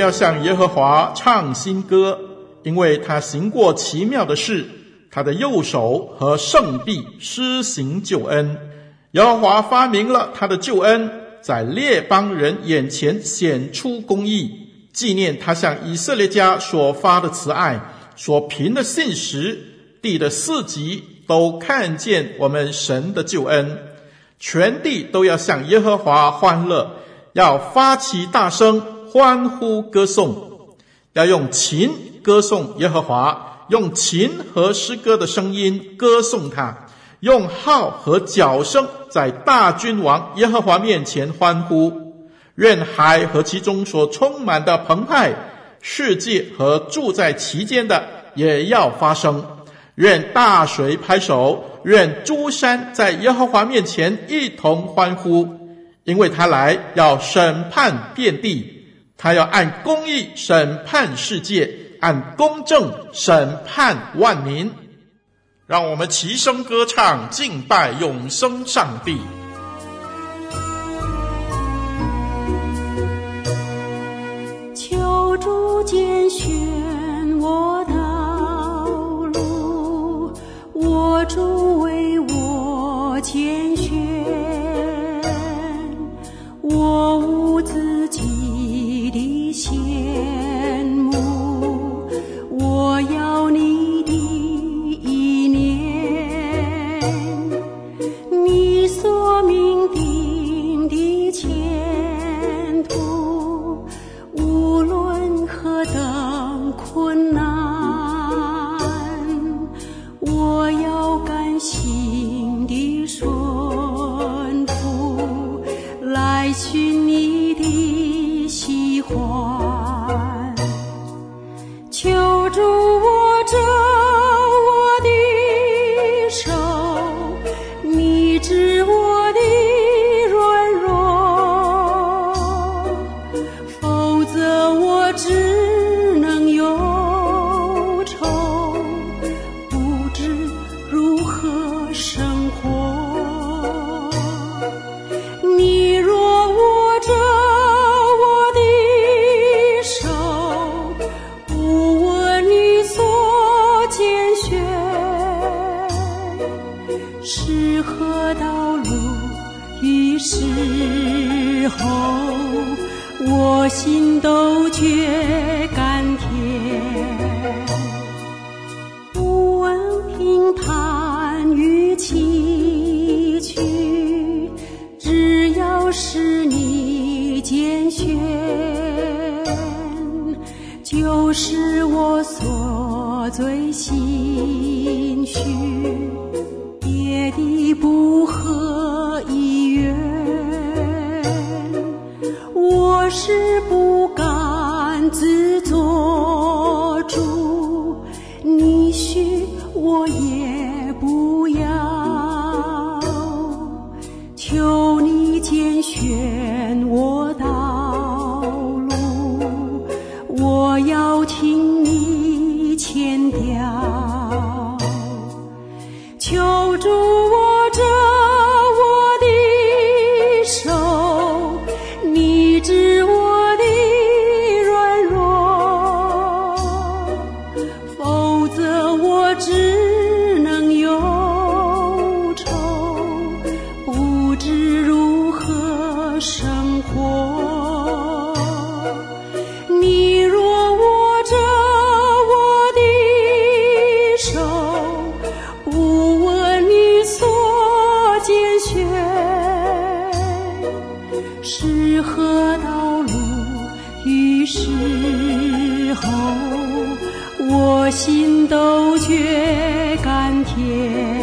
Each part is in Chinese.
要向耶和华唱新歌，因为他行过奇妙的事，他的右手和圣臂施行救恩。耶和华发明了他的救恩，在列邦人眼前显出公义，纪念他向以色列家所发的慈爱，所凭的信实。地的四极都看见我们神的救恩，全地都要向耶和华欢乐，要发起大声。欢呼歌颂，要用琴歌颂耶和华，用琴和诗歌的声音歌颂他，用号和角声在大君王耶和华面前欢呼。愿海和其中所充满的澎湃，世界和住在其间的也要发声。愿大水拍手，愿诸山在耶和华面前一同欢呼，因为他来要审判遍地。他要按公义审判世界，按公正审判万民。让我们齐声歌唱，敬拜永生上帝。求主拣选我道路，我主为我拣天。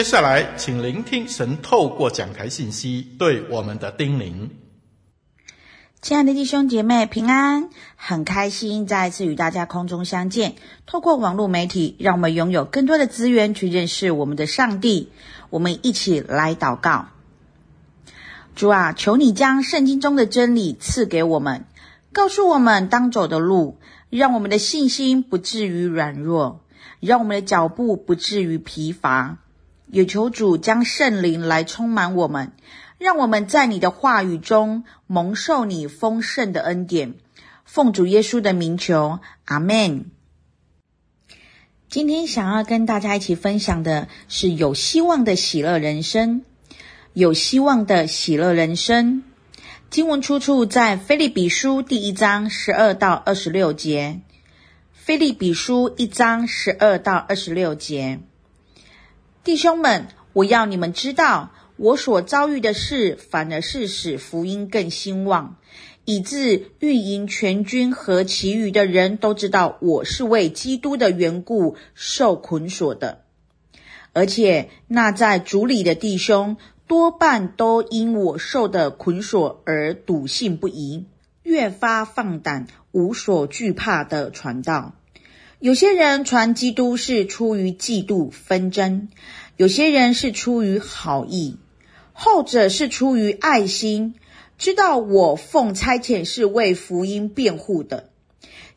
接下来，请聆听神透过讲台信息对我们的叮咛。亲爱的弟兄姐妹，平安！很开心再次与大家空中相见。透过网络媒体，让我们拥有更多的资源去认识我们的上帝。我们一起来祷告：主啊，求你将圣经中的真理赐给我们，告诉我们当走的路，让我们的信心不至于软弱，让我们的脚步不至于疲乏。也求主将圣灵来充满我们，让我们在你的话语中蒙受你丰盛的恩典。奉主耶稣的名求，阿门。今天想要跟大家一起分享的是有希望的喜乐人生。有希望的喜乐人生，经文出处在腓利比书第一章十二到二十六节。腓利比书一章十二到二十六节。弟兄们，我要你们知道，我所遭遇的事，反而是使福音更兴旺，以致运营全军和其余的人都知道我是为基督的缘故受捆锁的。而且那在主里的弟兄，多半都因我受的捆锁而笃信不疑，越发放胆，无所惧怕的传道。有些人传基督是出于嫉妒纷争，有些人是出于好意，后者是出于爱心，知道我奉差遣是为福音辩护的；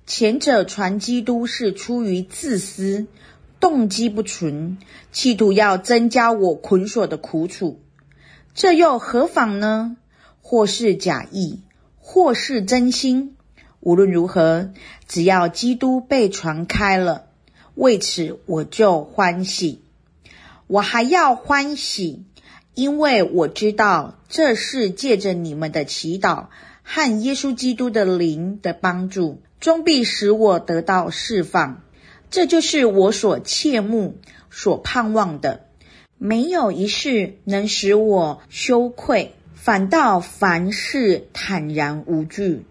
前者传基督是出于自私，动机不纯，企图要增加我捆锁的苦楚。这又何妨呢？或是假意，或是真心。无论如何，只要基督被传开了，为此我就欢喜。我还要欢喜，因为我知道这是借着你们的祈祷和耶稣基督的灵的帮助，终必使我得到释放。这就是我所切慕、所盼望的。没有一事能使我羞愧，反倒凡事坦然无惧。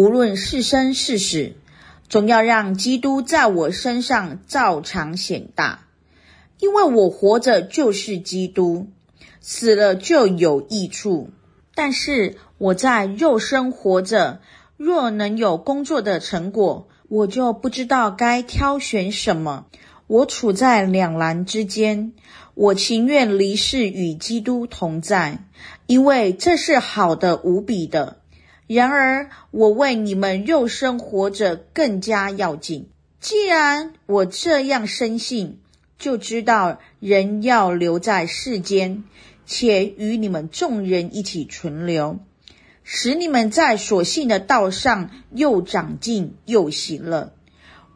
无论是生是死，总要让基督在我身上照常显大。因为我活着就是基督，死了就有益处。但是我在肉身活着，若能有工作的成果，我就不知道该挑选什么。我处在两难之间，我情愿离世与基督同在，因为这是好的无比的。然而，我为你们肉身活着更加要紧。既然我这样深信，就知道人要留在世间，且与你们众人一起存留，使你们在所信的道上又长进又喜乐。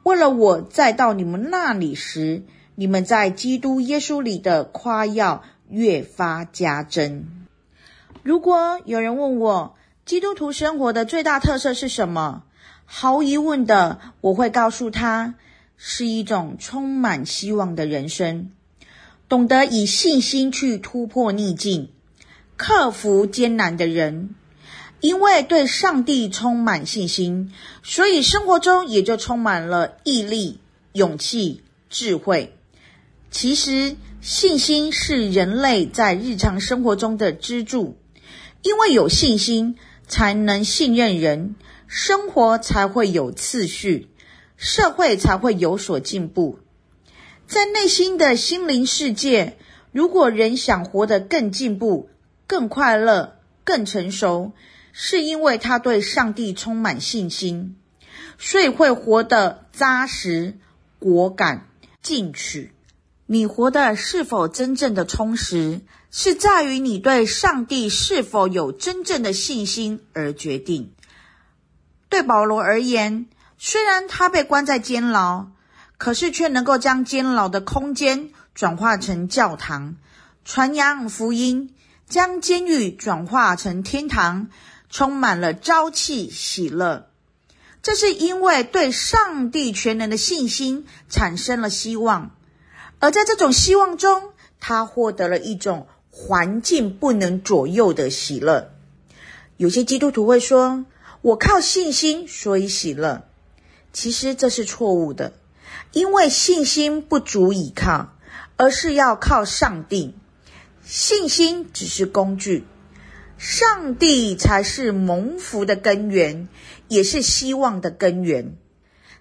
为了我再到你们那里时，你们在基督耶稣里的夸耀越发加增。如果有人问我，基督徒生活的最大特色是什么？毫无疑问的，我会告诉他，是一种充满希望的人生，懂得以信心去突破逆境，克服艰难的人。因为对上帝充满信心，所以生活中也就充满了毅力、勇气、智慧。其实，信心是人类在日常生活中的支柱，因为有信心，才能信任人，生活才会有次序，社会才会有所进步。在内心的心灵世界，如果人想活得更进步、更快乐、更成熟，是因为他对上帝充满信心，所以会活得扎实、果敢、进取。你活得是否真正的充实，是在于你对上帝是否有真正的信心而决定。对保罗而言，虽然他被关在监牢，可是却能够将监牢的空间转化成教堂，传扬福音，将监狱转化成天堂。充满了朝气喜乐，这是因为对上帝全能的信心产生了希望，而在这种希望中，他获得了一种环境不能左右的喜乐。有些基督徒会说：“我靠信心，所以喜乐。”其实这是错误的，因为信心不足以靠，而是要靠上帝。信心只是工具。上帝才是蒙福的根源，也是希望的根源。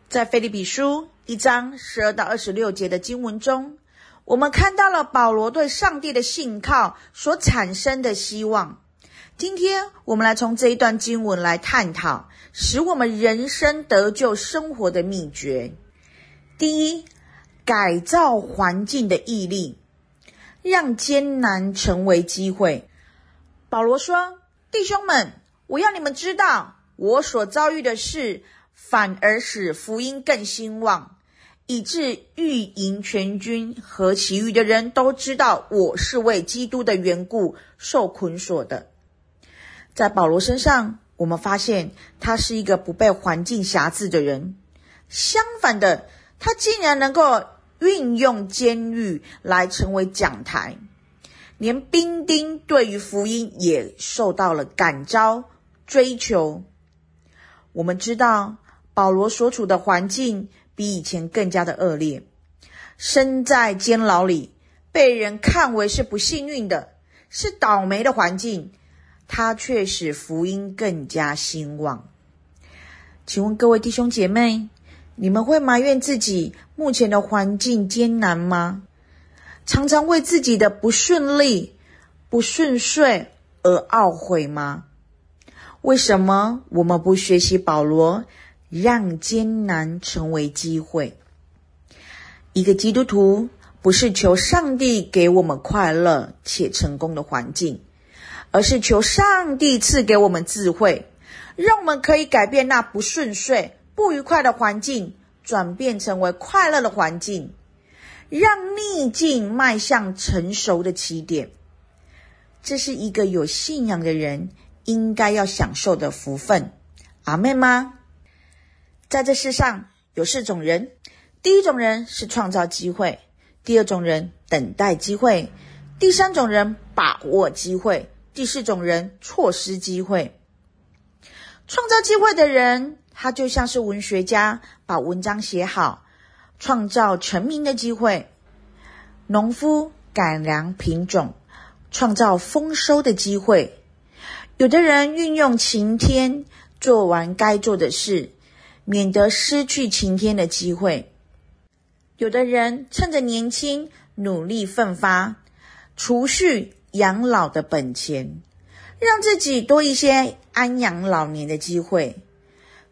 在腓利比书一章十二到二十六节的经文中，我们看到了保罗对上帝的信靠所产生的希望。今天，我们来从这一段经文来探讨使我们人生得救生活的秘诀。第一，改造环境的毅力，让艰难成为机会。保罗说：“弟兄们，我要你们知道，我所遭遇的事，反而使福音更兴旺，以致御营全军和其余的人都知道我是为基督的缘故受捆锁的。”在保罗身上，我们发现他是一个不被环境辖制的人。相反的，他竟然能够运用监狱来成为讲台。连兵丁对于福音也受到了感召、追求。我们知道保罗所处的环境比以前更加的恶劣，身在监牢里，被人看为是不幸运的、是倒霉的环境，他却使福音更加兴旺。请问各位弟兄姐妹，你们会埋怨自己目前的环境艰难吗？常常为自己的不顺利、不顺遂而懊悔吗？为什么我们不学习保罗，让艰难成为机会？一个基督徒不是求上帝给我们快乐且成功的环境，而是求上帝赐给我们智慧，让我们可以改变那不顺遂、不愉快的环境，转变成为快乐的环境。让逆境迈向成熟的起点，这是一个有信仰的人应该要享受的福分。阿们吗？在这世上有四种人：第一种人是创造机会；第二种人等待机会；第三种人把握机会；第四种人错失机会。创造机会的人，他就像是文学家，把文章写好。创造成名的机会，农夫改良品种，创造丰收的机会。有的人运用晴天，做完该做的事，免得失去晴天的机会。有的人趁着年轻，努力奋发，储蓄养老的本钱，让自己多一些安养老年的机会。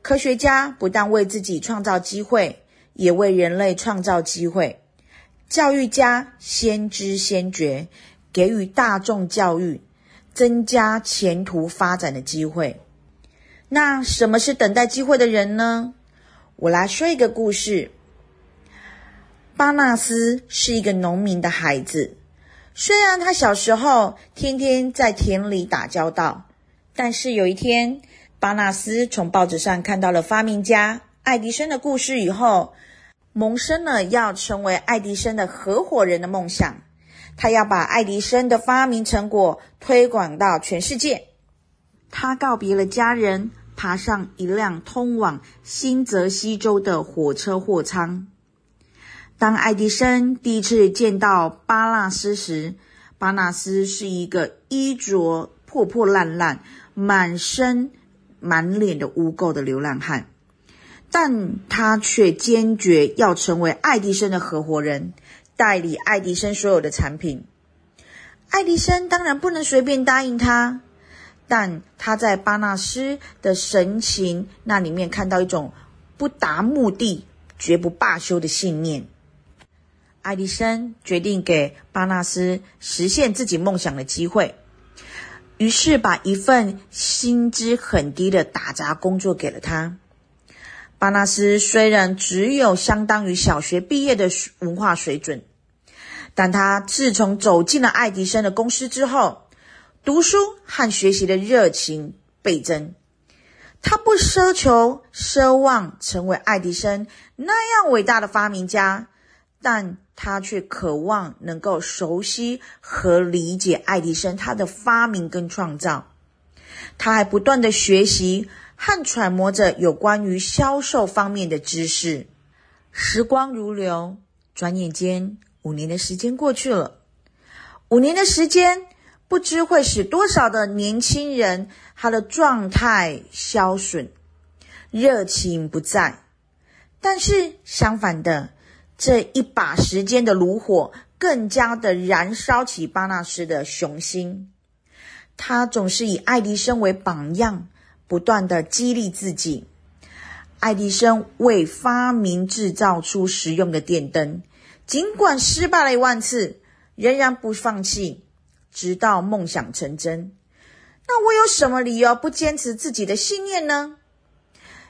科学家不但为自己创造机会。也为人类创造机会，教育家先知先觉，给予大众教育，增加前途发展的机会。那什么是等待机会的人呢？我来说一个故事。巴纳斯是一个农民的孩子，虽然他小时候天天在田里打交道，但是有一天，巴纳斯从报纸上看到了发明家爱迪生的故事以后，萌生了要成为爱迪生的合伙人的梦想。他要把爱迪生的发明成果推广到全世界。他告别了家人，爬上一辆通往新泽西州的火车货舱。当爱迪生第一次见到巴纳斯时，巴纳斯是一个衣着破破烂烂、满身满脸的污垢的流浪汉，但他却坚决要成为爱迪生的合伙人，代理爱迪生所有的产品。爱迪生当然不能随便答应他，但他在巴纳斯的神情那里面看到一种不达目的绝不罢休的信念。爱迪生决定给巴纳斯实现自己梦想的机会，于是把一份薪资很低的打杂工作给了他。巴纳斯虽然只有相当于小学毕业的文化水准，但他自从走进了爱迪生的公司之后，读书和学习的热情倍增。他不奢求、奢望成为爱迪生那样伟大的发明家，但他却渴望能够熟悉和理解爱迪生他的发明跟创造。他还不断的学习和揣摩着有关于销售方面的知识。时光如流，转眼间五年的时间过去了。五年的时间，不知会使多少的年轻人他的状态消损，热情不在。但是相反的。这一把时间的炉火，更加的燃烧起巴纳斯的雄心。他总是以爱迪生为榜样，不断的激励自己。爱迪生为发明制造出实用的电灯，尽管失败了一万次，仍然不放弃，直到梦想成真。那我有什么理由不坚持自己的信念呢？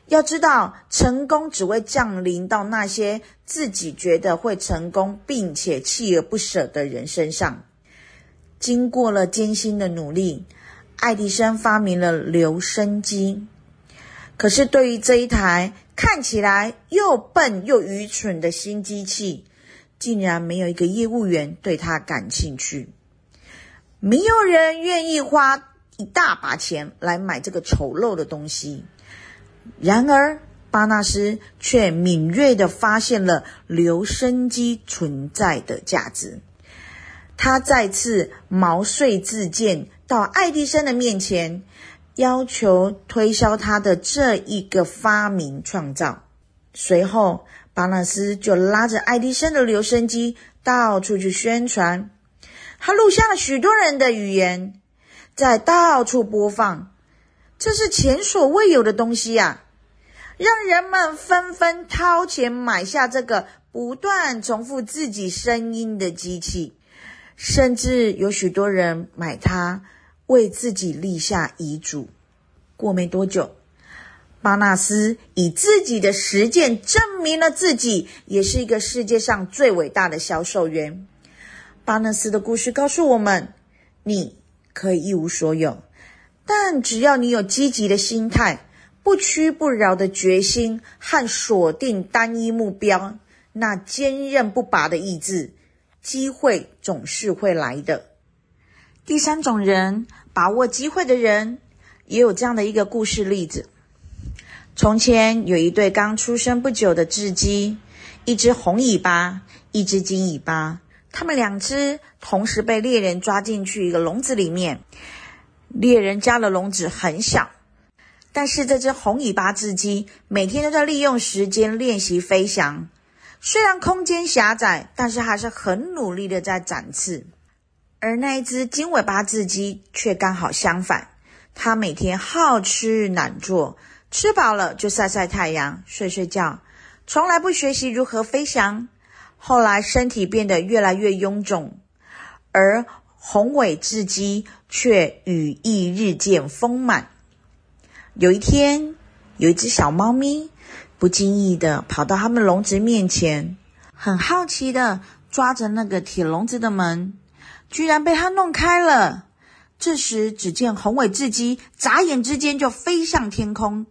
要知道，成功只会降临到那些自己觉得会成功并且锲而不舍的人身上。经过了艰辛的努力，爱迪生发明了留声机。可是，对于这一台看起来又笨又愚蠢的新机器，竟然没有一个业务员对他感兴趣。没有人愿意花一大把钱来买这个丑陋的东西。然而，巴纳斯却敏锐地发现了留声机存在的价值。他再次毛遂自荐到爱迪生的面前，要求推销他的这一个发明创造。随后，巴纳斯就拉着爱迪生的留声机到处去宣传，他录下了许多人的语言，在到处播放。这是前所未有的东西呀，让人们纷纷掏钱买下这个不断重复自己声音的机器，甚至有许多人买它，为自己立下遗嘱。过没多久，巴纳斯以自己的实践证明了自己也是一个世界上最伟大的销售员。巴纳斯的故事告诉我们：你可以一无所有。但只要你有积极的心态、不屈不挠的决心和锁定单一目标，那坚韧不拔的意志，机会总是会来的。第三种人，把握机会的人，也有这样的一个故事例子。从前有一对刚出生不久的雉鸡，一只红尾巴，一只金尾巴，它们两只同时被猎人抓进去一个笼子里面。猎人家的笼子很小，但是这只红尾巴雉鸡每天都在利用时间练习飞翔。虽然空间狭窄，但是还是很努力的在展翅。而那一只金尾巴雉鸡却刚好相反，它每天好吃懒做，吃饱了就晒晒太阳、睡睡觉，从来不学习如何飞翔。后来身体变得越来越臃肿，而红尾雉鸡却羽翼日渐丰满。有一天，有一只小猫咪不经意的跑到他们笼子面前，很好奇的抓着那个铁笼子的门，居然被它弄开了。这时，只见红尾雉鸡眨眼之间就飞向天空，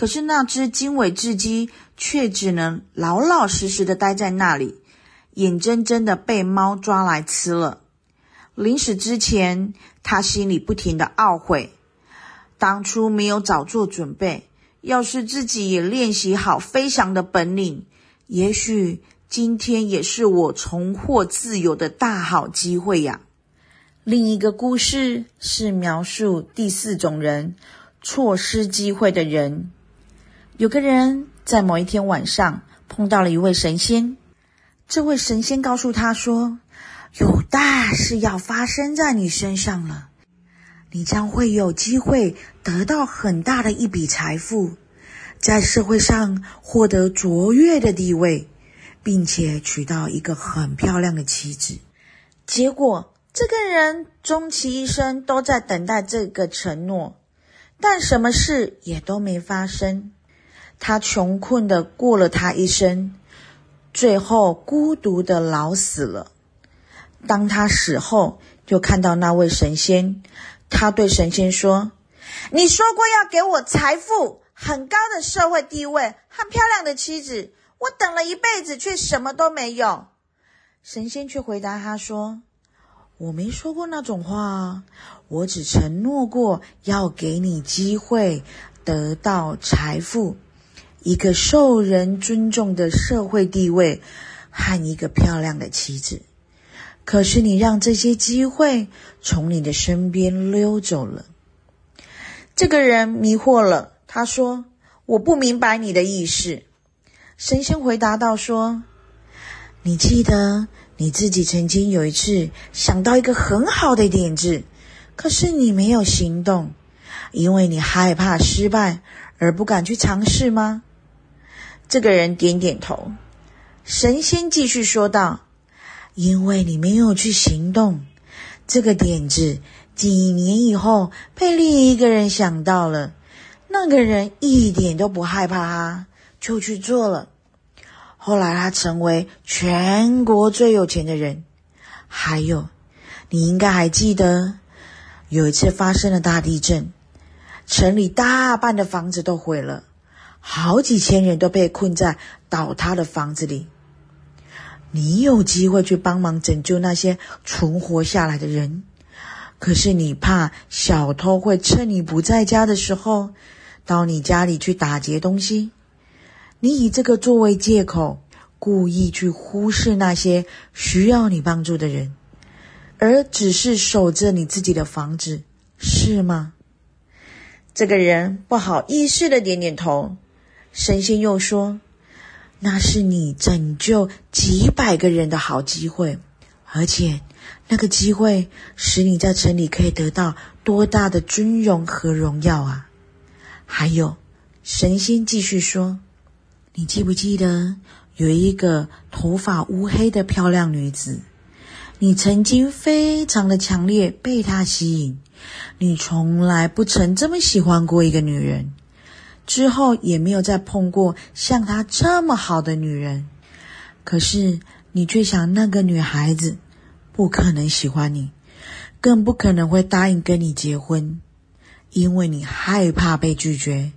可是那只经纬雉鸡却只能老老实实的待在那里，眼睁睁的被猫抓来吃了。临死之前，他心里不停的懊悔，当初没有早做准备。要是自己也练习好飞翔的本领，也许今天也是我重获自由的大好机会呀。另一个故事是描述第四种人，错失机会的人。有个人在某一天晚上碰到了一位神仙，这位神仙告诉他说：“有大事要发生在你身上了。”你将会有机会得到很大的一笔财富，在社会上获得卓越的地位，并且娶到一个很漂亮的妻子。结果，这个人终其一生都在等待这个承诺，但什么事也都没发生。他穷困的过了他一生，最后孤独的老死了。当他死后，就看到那位神仙。他对神仙说：“你说过要给我财富、很高的社会地位和漂亮的妻子，我等了一辈子，却什么都没有。”神仙却回答他说：“我没说过那种话，我只承诺过要给你机会得到财富、一个受人尊重的社会地位和一个漂亮的妻子。”可是你让这些机会从你的身边溜走了。这个人迷惑了，他说：“我不明白你的意思。”神仙回答道：“说，你记得你自己曾经有一次想到一个很好的点子，可是你没有行动，因为你害怕失败而不敢去尝试吗？”这个人点点头。神仙继续说道。因为你没有去行动，这个点子几年以后被另一个人想到了，那个人一点都不害怕他，就去做了。后来他成为全国最有钱的人。还有，你应该还记得，有一次发生了大地震，城里大半的房子都毁了，好几千人都被困在倒塌的房子里。你有机会去帮忙拯救那些存活下来的人，可是你怕小偷会趁你不在家的时候到你家里去打劫东西。你以这个作为借口，故意去忽视那些需要你帮助的人，而只是守着你自己的房子，是吗？这个人不好意思的点点头。神仙又说。那是你拯救几百个人的好机会，而且那个机会使你在城里可以得到多大的尊荣和荣耀啊！还有，神仙继续说：“你记不记得有一个头发乌黑的漂亮女子？你曾经非常的强烈被她吸引，你从来不曾这么喜欢过一个女人。”之后也没有再碰过像她这么好的女人，可是你却想那个女孩子不可能喜欢你，更不可能会答应跟你结婚，因为你害怕被拒绝，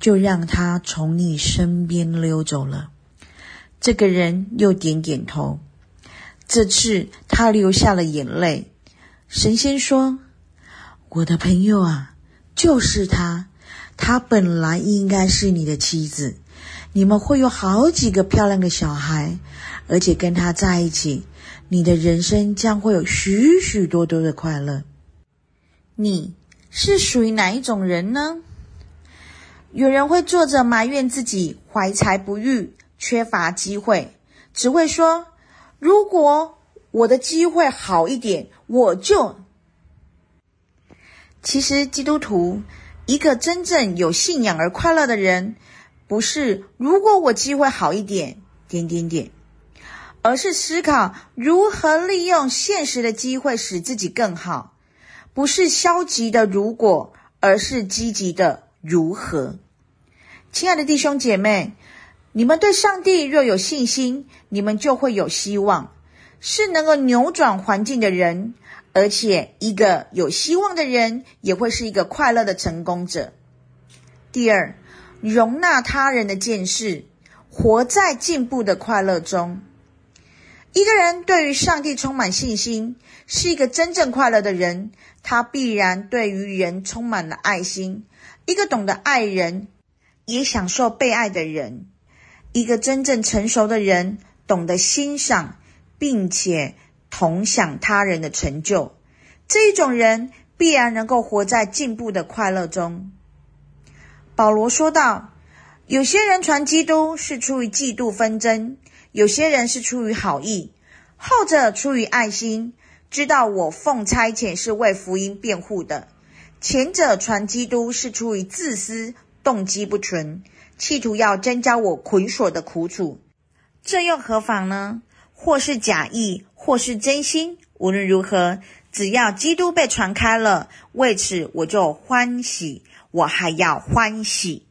就让她从你身边溜走了。这个人又点点头，这次他流下了眼泪。神仙说：“我的朋友啊，就是她。”她本来应该是你的妻子，你们会有好几个漂亮的小孩，而且跟她在一起，你的人生将会有许许多多的快乐。你是属于哪一种人呢？有人会坐着埋怨自己怀才不遇、缺乏机会，只会说：“如果我的机会好一点，我就……”其实基督徒。一个真正有信仰而快乐的人，不是如果我机会好一点，点点点，而是思考如何利用现实的机会使自己更好，不是消极的如果，而是积极的如何。亲爱的弟兄姐妹，你们对上帝若有信心，你们就会有希望，是能够扭转环境的人。而且，一个有希望的人也会是一个快乐的成功者。第二，容纳他人的见识，活在进步的快乐中。一个人对于上帝充满信心，是一个真正快乐的人。他必然对于人充满了爱心，一个懂得爱人，也享受被爱的人。一个真正成熟的人，懂得欣赏，并且同享他人的成就。这一种人必然能够活在进步的快乐中。保罗说道：“有些人传基督是出于嫉妒纷争，有些人是出于好意，后者出于爱心，知道我奉差遣是为福音辩护的；前者传基督是出于自私，动机不纯，企图要增加我捆锁的苦楚。这又何妨呢？或是假意，或是真心，无论如何，只要基督被传开了，为此我就欢喜。”我还要欢喜。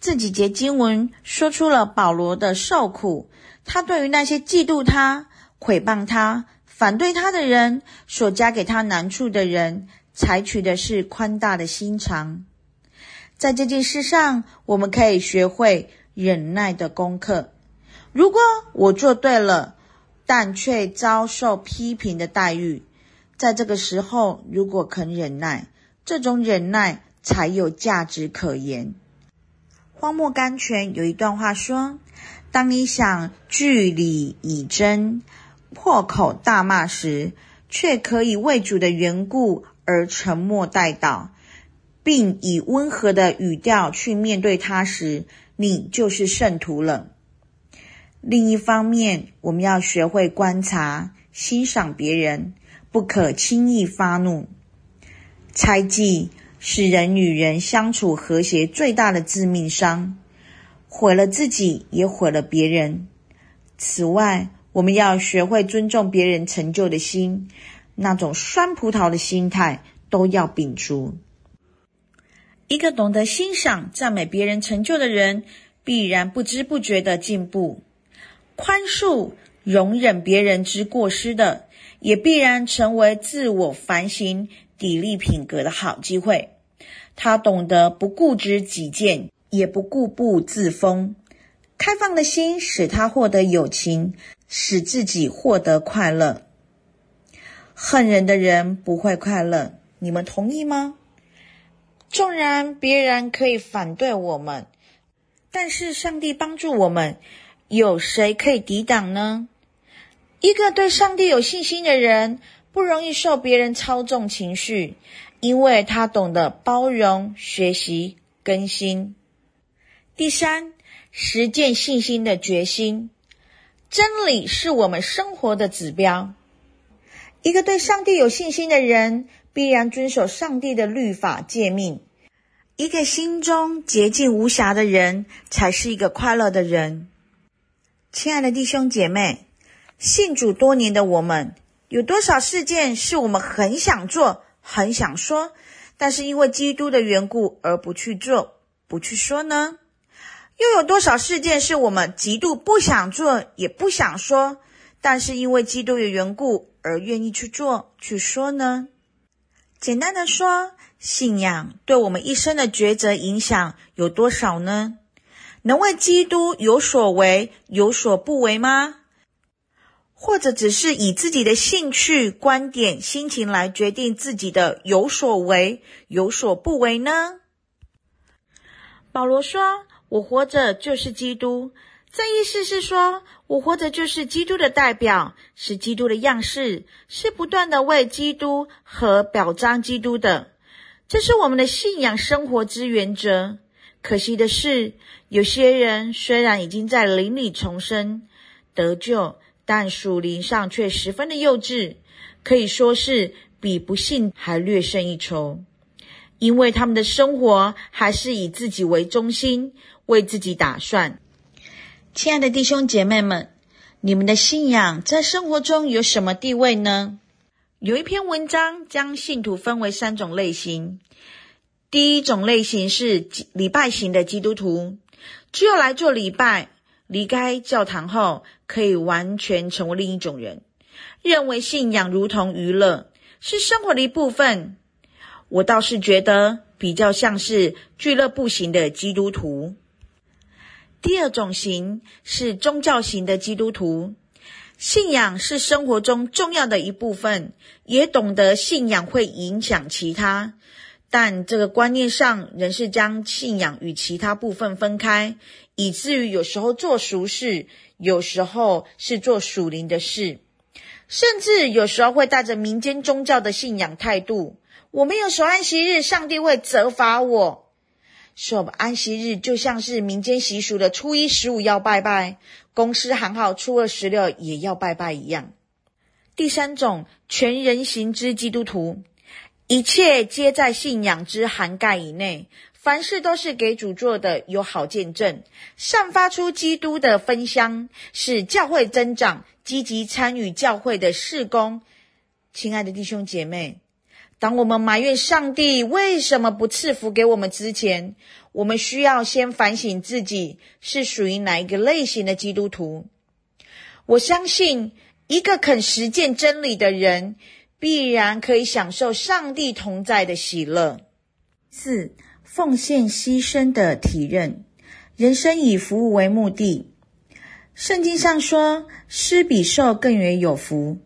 这几节经文说出了保罗的受苦，他对于那些嫉妒他、毁谤他、反对他的人，所加给他难处的人，采取的是宽大的心肠。在这件事上，我们可以学会忍耐的功课。如果我做对了，但却遭受批评的待遇，在这个时候，如果肯忍耐，这种忍耐。才有价值可言。荒漠甘泉有一段话说：“当你想据理以争、破口大骂时，却可以为主的缘故而沉默待祷，并以温和的语调去面对他时，你就是圣徒了。”另一方面，我们要学会观察、欣赏别人，不可轻易发怒、猜忌。是人与人相处和谐最大的致命伤，毁了自己也毁了别人。此外，我们要学会尊重别人成就的心，那种酸葡萄的心态都要摒除。一个懂得欣赏、赞美别人成就的人，必然不知不觉的进步；宽恕、容忍别人之过失的，也必然成为自我反省、砥砺品格的好机会。他懂得不固执己见，也不固步自封。开放的心使他获得友情，使自己获得快乐。恨人的人不会快乐，你们同意吗？纵然别人可以反对我们，但是上帝帮助我们，有谁可以抵挡呢？一个对上帝有信心的人，不容易受别人操纵情绪。因为他懂得包容、学习、更新。第三，实践信心的决心。真理是我们生活的指标。一个对上帝有信心的人，必然遵守上帝的律法诫命。一个心中洁净无瑕的人，才是一个快乐的人。亲爱的弟兄姐妹，信主多年的我们，有多少事件是我们很想做？很想说，但是因为基督的缘故而不去做、不去说呢？又有多少事件是我们极度不想做、也不想说，但是因为基督的缘故而愿意去做、去说呢？简单的说，信仰对我们一生的抉择影响有多少呢？能为基督有所为、有所不为吗？或者只是以自己的兴趣、观点、心情来决定自己的有所为、有所不为呢？保罗说：“我活着就是基督。”这意思是说，我活着就是基督的代表，是基督的样式，是不断的为基督和表彰基督的。这是我们的信仰生活之原则。可惜的是，有些人虽然已经在灵里重生得救。但属灵上却十分的幼稚，可以说是比不信还略胜一筹，因为他们的生活还是以自己为中心，为自己打算。亲爱的弟兄姐妹们，你们的信仰在生活中有什么地位呢？有一篇文章将信徒分为三种类型，第一种类型是礼拜型的基督徒，只有来做礼拜，离开教堂后，可以完全成为另一种人，认为信仰如同娱乐，是生活的一部分。我倒是觉得比较像是俱乐部型的基督徒。第二种型是宗教型的基督徒，信仰是生活中重要的一部分，也懂得信仰会影响其他。但这个观念上仍是将信仰与其他部分分开，以至于有时候做俗事，有时候是做属灵的事，甚至有时候会带着民间宗教的信仰态度。我没有守安息日，上帝会责罚我。守安息日就像是民间习俗的初一十五要拜拜，公司行号初二十六也要拜拜一样。第三种全人行之基督徒。一切皆在信仰之涵盖以内，凡事都是给主做的，有好见证，散发出基督的芬香，使教会增长，积极参与教会的事工。亲爱的弟兄姐妹，当我们埋怨上帝为什么不赐福给我们之前，我们需要先反省自己是属于哪一个类型的基督徒。我相信，一个肯实践真理的人，必然可以享受上帝同在的喜乐。四、奉献牺牲的体认，人生以服务为目的。圣经上说，施比受更为有福。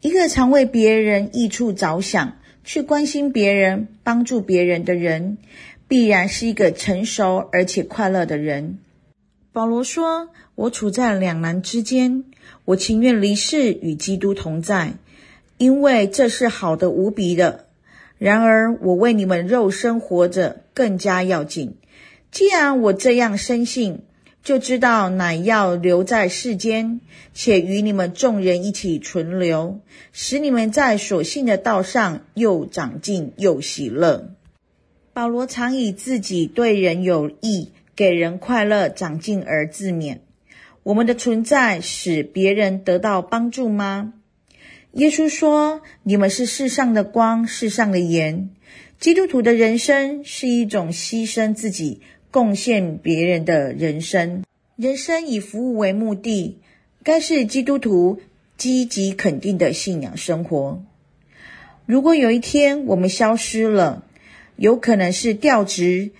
一个常为别人益处着想，去关心别人、帮助别人的人，必然是一个成熟而且快乐的人。保罗说：“我处在两难之间，我情愿离世与基督同在。”因为这是好的无比的，然而我为你们肉身活着更加要紧。既然我这样深信，就知道乃要留在世间，且与你们众人一起存留，使你们在所信的道上又长进又喜乐。保罗常以自己对人有益、给人快乐、长进而自勉。我们的存在使别人得到帮助吗？耶稣说：“你们是世上的光，世上的盐。”基督徒的人生是一种牺牲自己、贡献别人的人生。人生以服务为目的，该是基督徒积极肯定的信仰生活。如果有一天我们消失了，有可能是调职、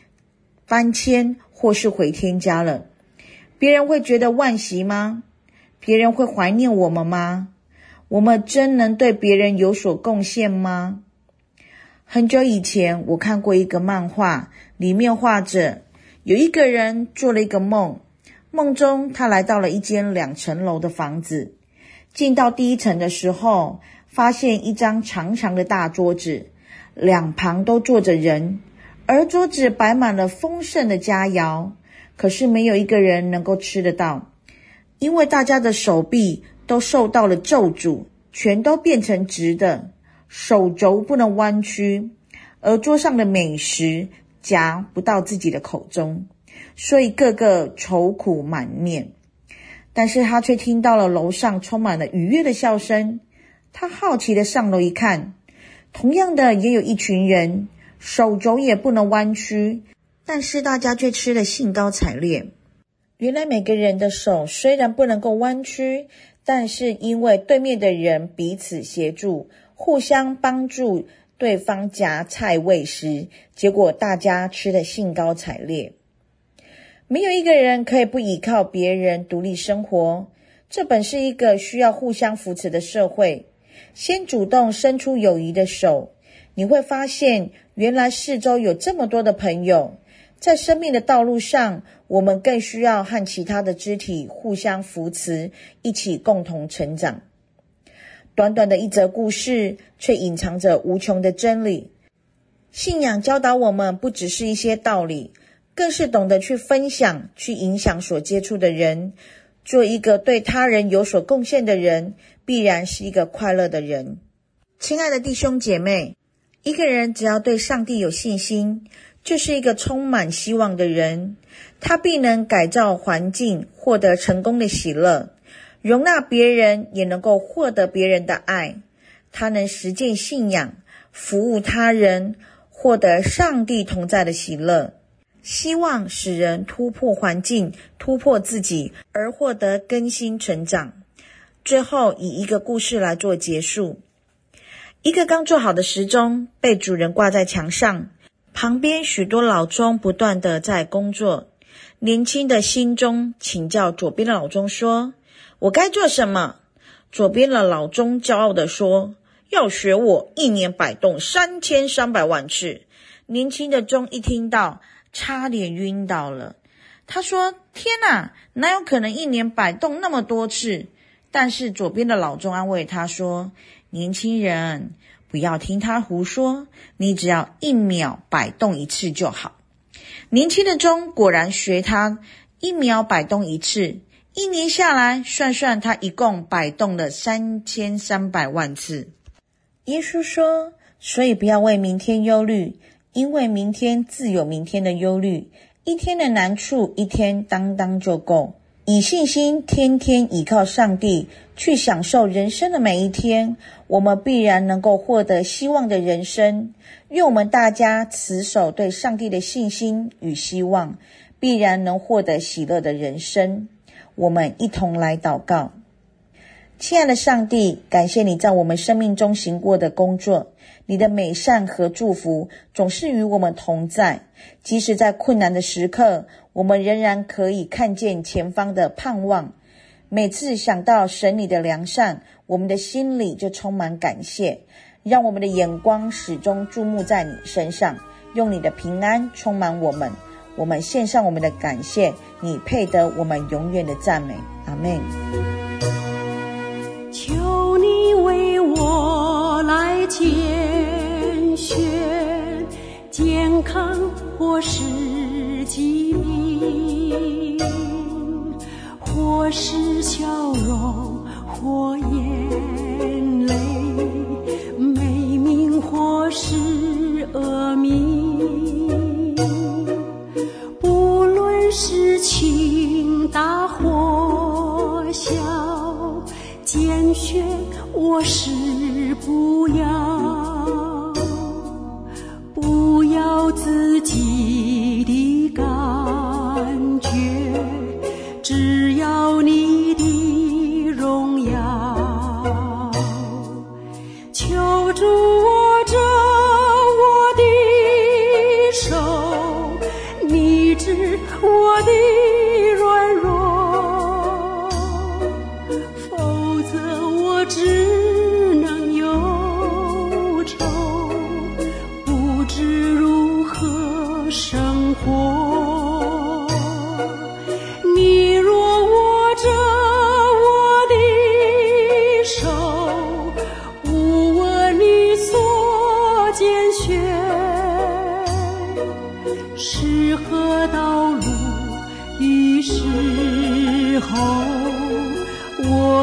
搬迁，或是回天家了，别人会觉得惋惜吗？别人会怀念我们吗？我们真能对别人有所贡献吗？很久以前，我看过一个漫画，里面画着有一个人做了一个梦，梦中他来到了一间两层楼的房子，进到第一层的时候，发现一张长长的大桌子，两旁都坐着人，而桌子摆满了丰盛的佳肴，可是没有一个人能够吃得到，因为大家的手臂。都受到了咒诅，全都变成直的，手肘不能弯曲，而桌上的美食夹不到自己的口中，所以个个愁苦满面。但是他却听到了楼上充满了愉悦的笑声，他好奇地上楼一看，同样的也有一群人，手肘也不能弯曲，但是大家却吃得兴高采烈。原来每个人的手虽然不能够弯曲。但是因为对面的人彼此协助，互相帮助对方夹菜喂食，结果大家吃得兴高采烈。没有一个人可以不依靠别人独立生活，这本是一个需要互相扶持的社会。先主动伸出友谊的手，你会发现原来四周有这么多的朋友。在生命的道路上，我们更需要和其他的肢体互相扶持，一起共同成长。短短的一则故事，却隐藏着无穷的真理。信仰教导我们，不只是一些道理，更是懂得去分享、去影响所接触的人。做一个对他人有所贡献的人，必然是一个快乐的人。亲爱的弟兄姐妹，一个人只要对上帝有信心，就是一个充满希望的人，他必能改造环境，获得成功的喜乐，容纳别人，也能够获得别人的爱。他能实践信仰，服务他人，获得上帝同在的喜乐。希望使人突破环境、突破自己，而获得更新成长。最后以一个故事来做结束：一个刚做好的时钟被主人挂在墙上，旁边许多老钟不断地在工作。年轻的新钟请教左边的老钟说：“我该做什么？”左边的老钟骄傲地说：“要学我一年摆动三千三百万次。”年轻的钟一听到，差点晕倒了。他说：“天哪，哪有可能一年摆动那么多次？”但是左边的老钟安慰他说：“年轻人，不要听他胡说，你只要一秒摆动一次就好。”年轻的钟果然学他，一秒摆动一次。一年下来，算算他一共摆动了三千三百万次。耶稣说：“所以不要为明天忧虑。”因为明天自有明天的忧虑，一天的难处一天当当就够。以信心天天倚靠上帝，去享受人生的每一天，我们必然能够获得希望的人生。愿我们大家持守对上帝的信心与希望，必然能获得喜乐的人生。我们一同来祷告。亲爱的上帝，感谢你在我们生命中行过的工作，你的美善和祝福总是与我们同在。即使在困难的时刻，我们仍然可以看见前方的盼望。每次想到神你的良善，我们的心里就充满感谢。让我们的眼光始终注目在你身上，用你的平安充满我们。我们献上我们的感谢，你配得我们永远的赞美。阿门。求你为我来拣选，健康或是疾病，或是笑容或眼泪，美名或是恶名，不论是情大或小。见血我是不要，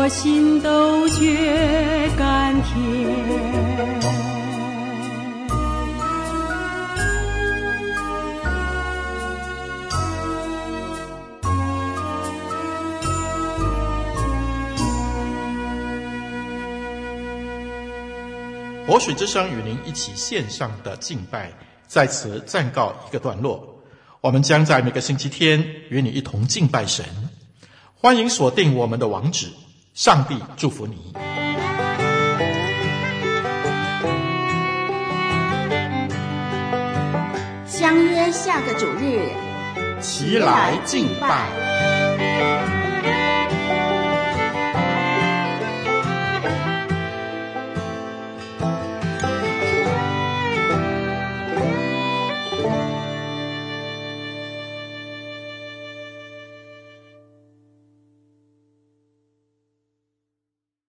心都觉甘甜。活水之声与您一起线上的敬拜，在此暂告一个段落。我们将在每个星期天与你一同敬拜神。欢迎锁定我们的网址。上帝祝福你。相约下个主日，齐来敬拜。